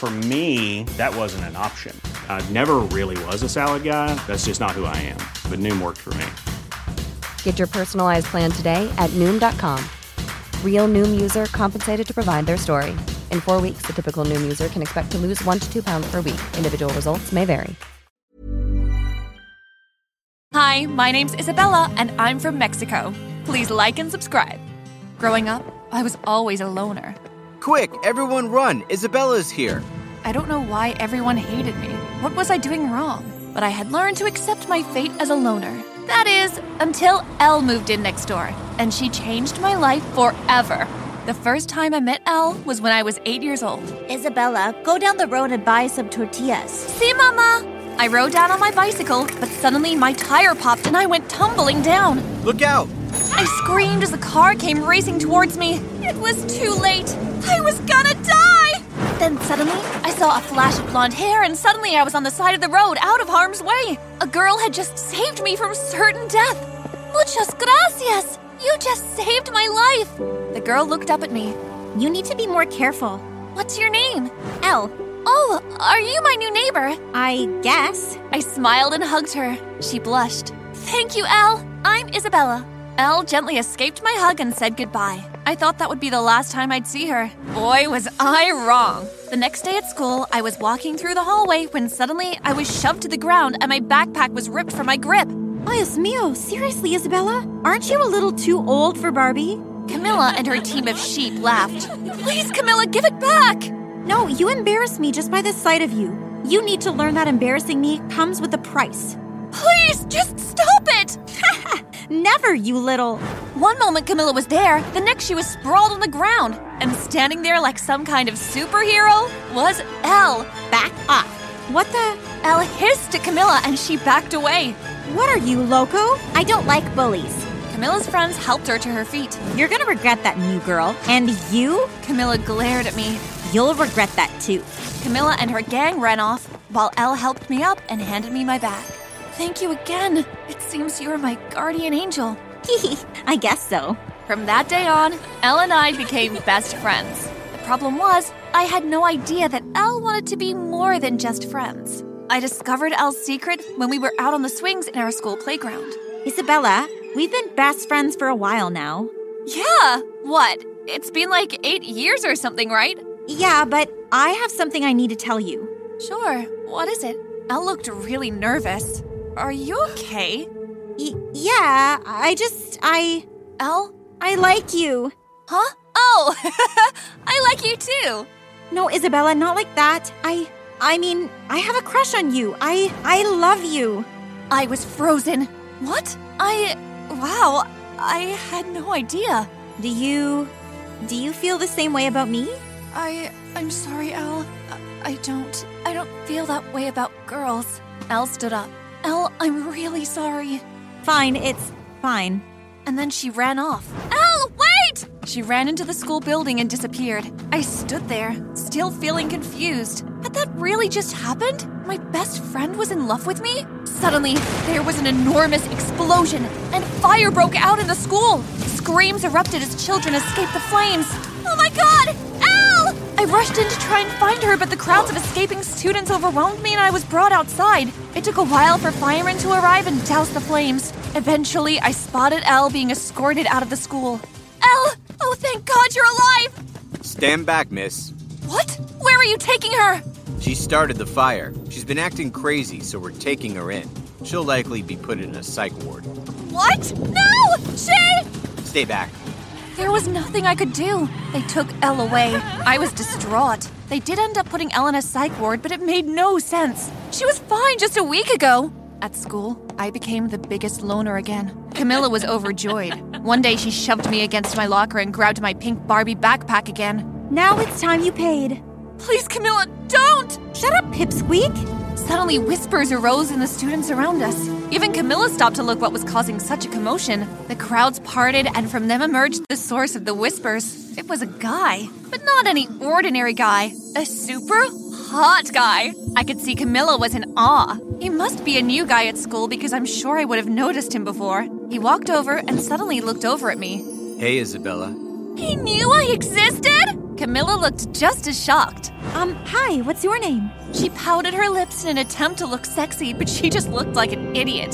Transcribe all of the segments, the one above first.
For me, that wasn't an option. I never really was a salad guy. That's just not who I am. But Noom worked for me. Get your personalized plan today at Noom.com. Real Noom user compensated to provide their story. In four weeks, the typical Noom user can expect to lose one to two pounds per week. Individual results may vary. Hi, my name's Isabella, and I'm from Mexico. Please like and subscribe. Growing up, I was always a loner. Quick, everyone run! Isabella's here! I don't know why everyone hated me. What was I doing wrong? But I had learned to accept my fate as a loner. That is, until Elle moved in next door, and she changed my life forever. The first time I met Elle was when I was eight years old. Isabella, go down the road and buy some tortillas. See, Mama! I rode down on my bicycle, but suddenly my tire popped and I went tumbling down. Look out! I screamed as the car came racing towards me. It was too late. I was gonna die! Then suddenly, I saw a flash of blonde hair, and suddenly I was on the side of the road, out of harm's way. A girl had just saved me from certain death. Muchas gracias! You just saved my life! The girl looked up at me. You need to be more careful. What's your name? Elle. Oh, are you my new neighbor? I guess. I smiled and hugged her. She blushed. Thank you, Elle. I'm Isabella. Elle gently escaped my hug and said goodbye. I thought that would be the last time I'd see her. Boy, was I wrong. The next day at school, I was walking through the hallway when suddenly I was shoved to the ground and my backpack was ripped from my grip. Dios mío, seriously, Isabella? Aren't you a little too old for Barbie? Camilla and her team of sheep laughed. Please, Camilla, give it back! No, you embarrass me just by the sight of you. You need to learn that embarrassing me comes with a price. Please, just stop it! Never, you little. One moment Camilla was there, the next she was sprawled on the ground, and standing there like some kind of superhero was Elle. Back off. What the? Elle hissed at Camilla and she backed away. What are you, loco? I don't like bullies. Camilla's friends helped her to her feet. You're gonna regret that, new girl. And you? Camilla glared at me. You'll regret that too. Camilla and her gang ran off, while Elle helped me up and handed me my bag. Thank you again. It seems you're my guardian angel. Hee I guess so. From that day on, Elle and I became best friends. The problem was, I had no idea that Elle wanted to be more than just friends. I discovered Elle's secret when we were out on the swings in our school playground. Isabella, we've been best friends for a while now. Yeah! What? It's been like eight years or something, right? Yeah, but I have something I need to tell you. Sure. What is it? Elle looked really nervous. Are you okay? Y- yeah, I just, I. Elle? I like you. Huh? Oh! I like you too! No, Isabella, not like that. I. I mean, I have a crush on you. I. I love you. I was frozen. What? I. Wow, I had no idea. Do you. Do you feel the same way about me? I. I'm sorry, Elle. I don't. I don't feel that way about girls. Elle stood up. Elle, I'm really sorry. Fine, it's fine. And then she ran off. Elle, wait! She ran into the school building and disappeared. I stood there, still feeling confused. Had that really just happened? My best friend was in love with me? Suddenly, there was an enormous explosion, and fire broke out in the school. Screams erupted as children escaped the flames. Oh my god! I rushed in to try and find her, but the crowds of escaping students overwhelmed me and I was brought outside. It took a while for firemen to arrive and douse the flames. Eventually, I spotted Elle being escorted out of the school. Elle! Oh, thank God you're alive! Stand back, miss. What? Where are you taking her? She started the fire. She's been acting crazy, so we're taking her in. She'll likely be put in a psych ward. What? No! She! Stay back. There was nothing I could do. They took Elle away. I was distraught. They did end up putting Elle in a psych ward, but it made no sense. She was fine just a week ago. At school, I became the biggest loner again. Camilla was overjoyed. One day she shoved me against my locker and grabbed my pink Barbie backpack again. Now it's time you paid. Please, Camilla, don't! Shut up, Pipsqueak! Suddenly, whispers arose in the students around us. Even Camilla stopped to look what was causing such a commotion. The crowds parted, and from them emerged the source of the whispers. It was a guy, but not any ordinary guy. A super hot guy. I could see Camilla was in awe. He must be a new guy at school because I'm sure I would have noticed him before. He walked over and suddenly looked over at me. Hey, Isabella. He knew I existed? Camilla looked just as shocked. Um, hi, what's your name? She pouted her lips in an attempt to look sexy, but she just looked like an idiot.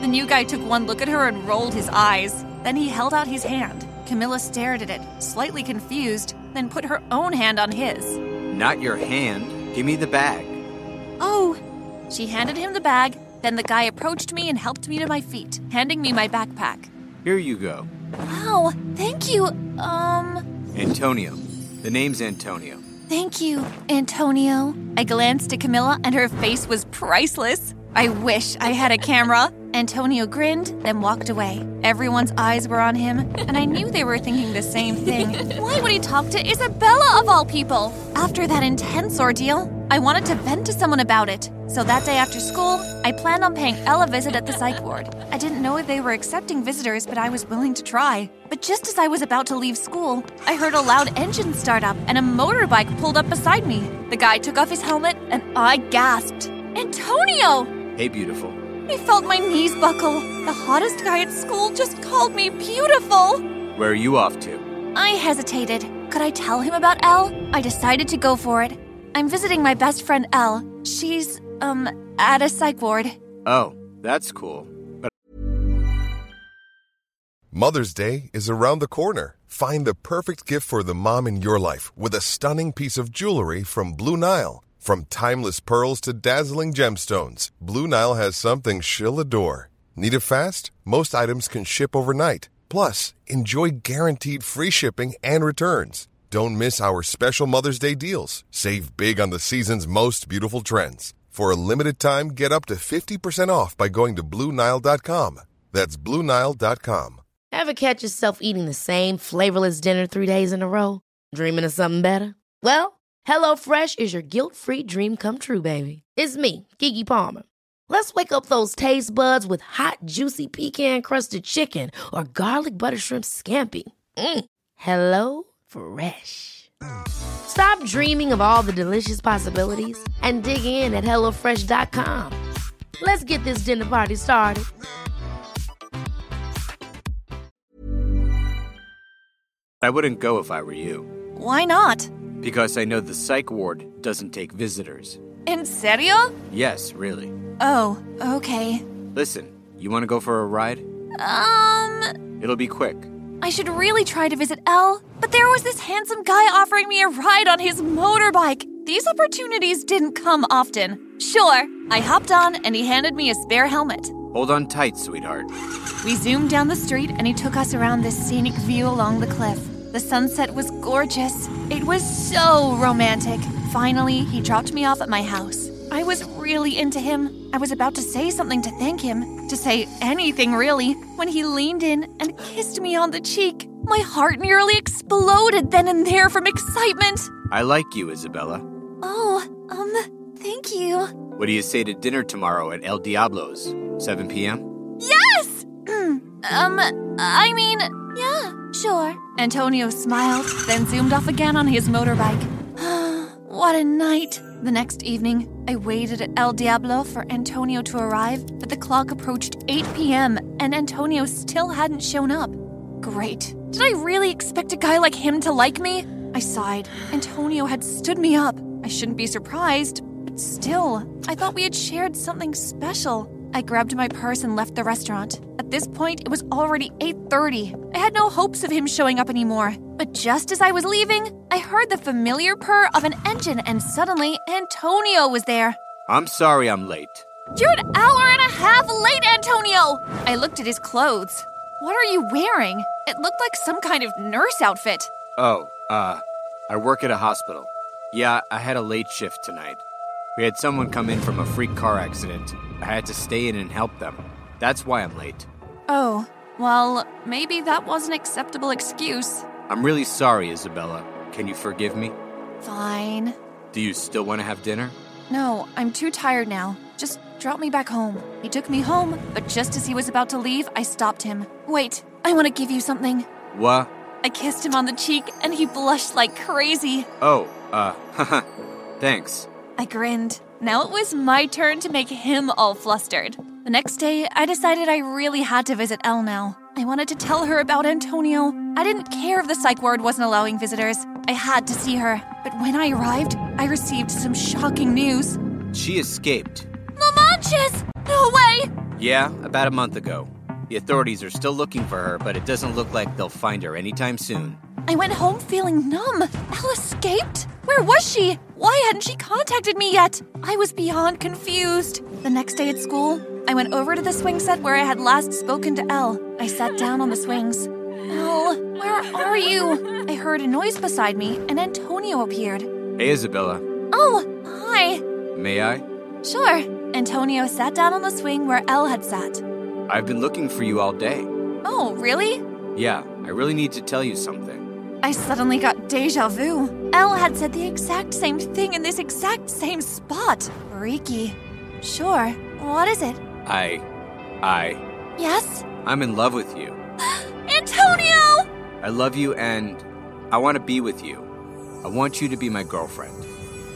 The new guy took one look at her and rolled his eyes. Then he held out his hand. Camilla stared at it, slightly confused, then put her own hand on his. Not your hand. Give me the bag. Oh, She handed him the bag, then the guy approached me and helped me to my feet, handing me my backpack. Here you go. Wow, thank you. Um, Antonio. The name's Antonio. Thank you, Antonio. I glanced at Camilla and her face was priceless. I wish I had a camera. Antonio grinned, then walked away. Everyone's eyes were on him, and I knew they were thinking the same thing. Why would he talk to Isabella of all people? After that intense ordeal, I wanted to vent to someone about it. So that day after school, I planned on paying Elle a visit at the psych ward. I didn't know if they were accepting visitors, but I was willing to try. But just as I was about to leave school, I heard a loud engine start up and a motorbike pulled up beside me. The guy took off his helmet and I gasped. Antonio! Hey, beautiful. I felt my knees buckle. The hottest guy at school just called me beautiful. Where are you off to? I hesitated. Could I tell him about Elle? I decided to go for it. I'm visiting my best friend Elle. She's, um, at a psych ward. Oh, that's cool. But Mother's Day is around the corner. Find the perfect gift for the mom in your life with a stunning piece of jewelry from Blue Nile. From timeless pearls to dazzling gemstones, Blue Nile has something she'll adore. Need it fast? Most items can ship overnight. Plus, enjoy guaranteed free shipping and returns. Don't miss our special Mother's Day deals. Save big on the season's most beautiful trends. For a limited time, get up to 50% off by going to BlueNile.com. That's BlueNile.com. Ever catch yourself eating the same flavorless dinner three days in a row? Dreaming of something better? Well, HelloFresh is your guilt free dream come true, baby. It's me, Keke Palmer. Let's wake up those taste buds with hot, juicy pecan crusted chicken or garlic butter shrimp scampi. Mm. Hello Fresh. Stop dreaming of all the delicious possibilities and dig in at HelloFresh.com. Let's get this dinner party started. I wouldn't go if I were you. Why not? Because I know the psych ward doesn't take visitors. In serio? Yes, really. Oh, okay. Listen, you want to go for a ride? Um, It'll be quick. I should really try to visit Elle, but there was this handsome guy offering me a ride on his motorbike. These opportunities didn't come often. Sure, I hopped on and he handed me a spare helmet. Hold on tight, sweetheart. We zoomed down the street and he took us around this scenic view along the cliff. The sunset was gorgeous. It was so romantic. Finally, he dropped me off at my house. I was really into him. I was about to say something to thank him, to say anything really, when he leaned in and kissed me on the cheek. My heart nearly exploded then and there from excitement. I like you, Isabella. Oh, um, thank you. What do you say to dinner tomorrow at El Diablo's? 7 p.m.? Yes! um, I mean, yeah, sure. Antonio smiled, then zoomed off again on his motorbike. what a night. The next evening, I waited at El Diablo for Antonio to arrive, but the clock approached 8 p.m. and Antonio still hadn't shown up. Great. Did I really expect a guy like him to like me? I sighed. Antonio had stood me up. I shouldn't be surprised, but still, I thought we had shared something special. I grabbed my purse and left the restaurant. At this point, it was already 8:30. I had no hopes of him showing up anymore. But just as I was leaving, I heard the familiar purr of an engine and suddenly Antonio was there. I'm sorry I'm late. You're an hour and a half late, Antonio! I looked at his clothes. What are you wearing? It looked like some kind of nurse outfit. Oh, uh, I work at a hospital. Yeah, I had a late shift tonight. We had someone come in from a freak car accident. I had to stay in and help them. That's why I'm late. Oh, well, maybe that was an acceptable excuse. I'm really sorry, Isabella. Can you forgive me? Fine. Do you still want to have dinner? No, I'm too tired now. Just drop me back home. He took me home, but just as he was about to leave, I stopped him. Wait, I want to give you something. What? I kissed him on the cheek and he blushed like crazy. Oh, uh, haha. Thanks. I grinned. Now it was my turn to make him all flustered. The next day, I decided I really had to visit Elle now. I wanted to tell her about Antonio. I didn't care if the psych ward wasn't allowing visitors. I had to see her. But when I arrived, I received some shocking news. She escaped. No manches! No way! Yeah, about a month ago. The authorities are still looking for her, but it doesn't look like they'll find her anytime soon. I went home feeling numb. Elle escaped? Where was she? Why hadn't she contacted me yet? I was beyond confused. The next day at school, I went over to the swing set where I had last spoken to Elle. I sat down on the swings. Elle, where are you? I heard a noise beside me, and Antonio appeared. Hey, Isabella. Oh, hi. May I? Sure. Antonio sat down on the swing where Elle had sat. I've been looking for you all day. Oh, really? Yeah, I really need to tell you something. I suddenly got deja vu. Elle had said the exact same thing in this exact same spot. Freaky. Sure. What is it? I. I. Yes? I'm in love with you. Antonio! I love you and I want to be with you. I want you to be my girlfriend.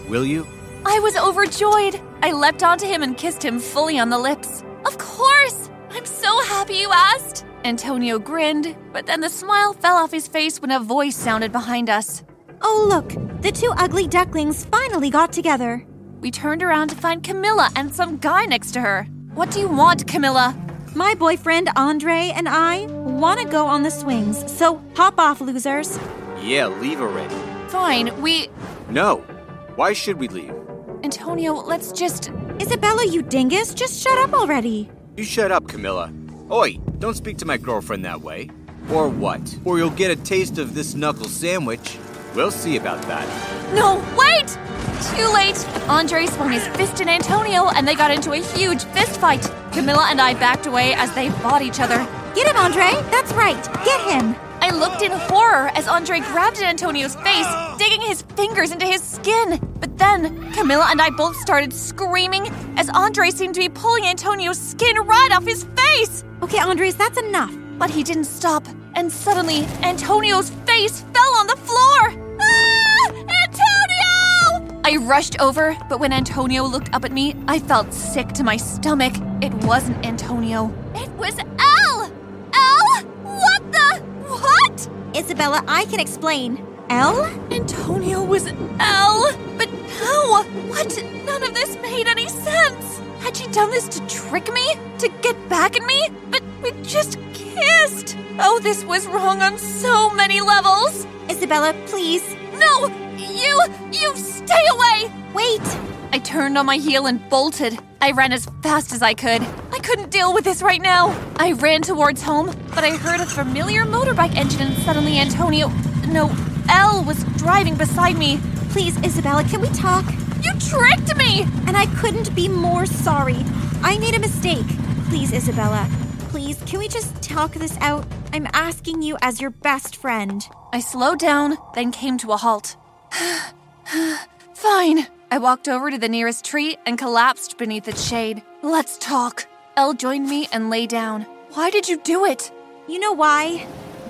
Will you? I was overjoyed. I leapt onto him and kissed him fully on the lips. Of course! I'm so happy you asked. Antonio grinned, but then the smile fell off his face when a voice sounded behind us. Oh, look, the two ugly ducklings finally got together. We turned around to find Camilla and some guy next to her. What do you want, Camilla? My boyfriend Andre and I want to go on the swings, so hop off, losers. Yeah, leave already. Fine, we. No. Why should we leave? Antonio, let's just. Isabella, you dingus, just shut up already. You shut up, Camilla. Oi, don't speak to my girlfriend that way. Or what? Or you'll get a taste of this knuckle sandwich. We'll see about that. No, wait! Too late! Andre swung his fist at Antonio and they got into a huge fist fight. Camilla and I backed away as they fought each other. Get him, Andre! That's right! Get him! I looked in horror as Andre grabbed at Antonio's face, digging his fingers into his skin. But then, Camilla and I both started screaming as Andre seemed to be pulling Antonio's skin right off his face. Okay, Andres, that's enough. But he didn't stop, and suddenly, Antonio's face fell on the floor. Antonio! I rushed over, but when Antonio looked up at me, I felt sick to my stomach. It wasn't Antonio. It was Elle! Elle? What the? What? Isabella, I can explain. Elle? Antonio was Elle? But how? What? None of this made any sense. Had she done this to trick me? To get back at me? But we just kissed. Oh, this was wrong on so many levels. Isabella, please. No! You! You stay away! Wait! I turned on my heel and bolted. I ran as fast as I could. I couldn't deal with this right now. I ran towards home, but I heard a familiar motorbike engine and suddenly Antonio. No, Elle was driving beside me. Please, Isabella, can we talk? You tricked me! And I couldn't be more sorry. I made a mistake. Please, Isabella. Please, can we just talk this out? I'm asking you as your best friend. I slowed down, then came to a halt. Fine. I walked over to the nearest tree and collapsed beneath its shade. Let's talk. Elle joined me and lay down. Why did you do it? You know why?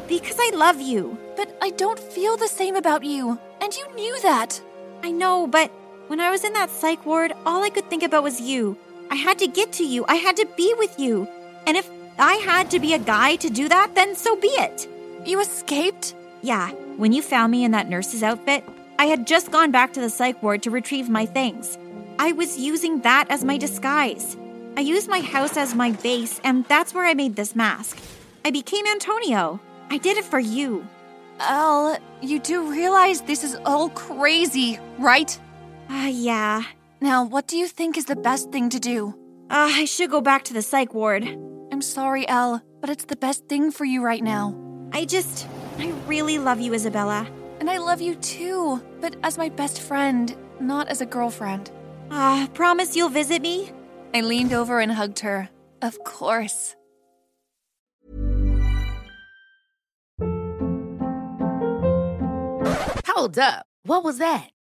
Because I love you. But I don't feel the same about you, and you knew that. I know, but When I was in that psych ward, all I could think about was you. I had to get to you, I had to be with you. And if I had to be a guy to do that, then so be it. You escaped? Yeah, when you found me in that nurse's outfit, I had just gone back to the psych ward to retrieve my things. I was using that as my disguise. I used my house as my base, and that's where I made this mask. I became Antonio. I did it for you. Elle, you do realize this is all crazy, right? Ah, uh, yeah. Now, what do you think is the best thing to do? Uh, I should go back to the psych ward. I'm sorry, Elle, but it's the best thing for you right now. I just. I really love you, Isabella. And I love you too, but as my best friend, not as a girlfriend. Ah, uh, promise you'll visit me? I leaned over and hugged her. Of course. Hold up. What was that?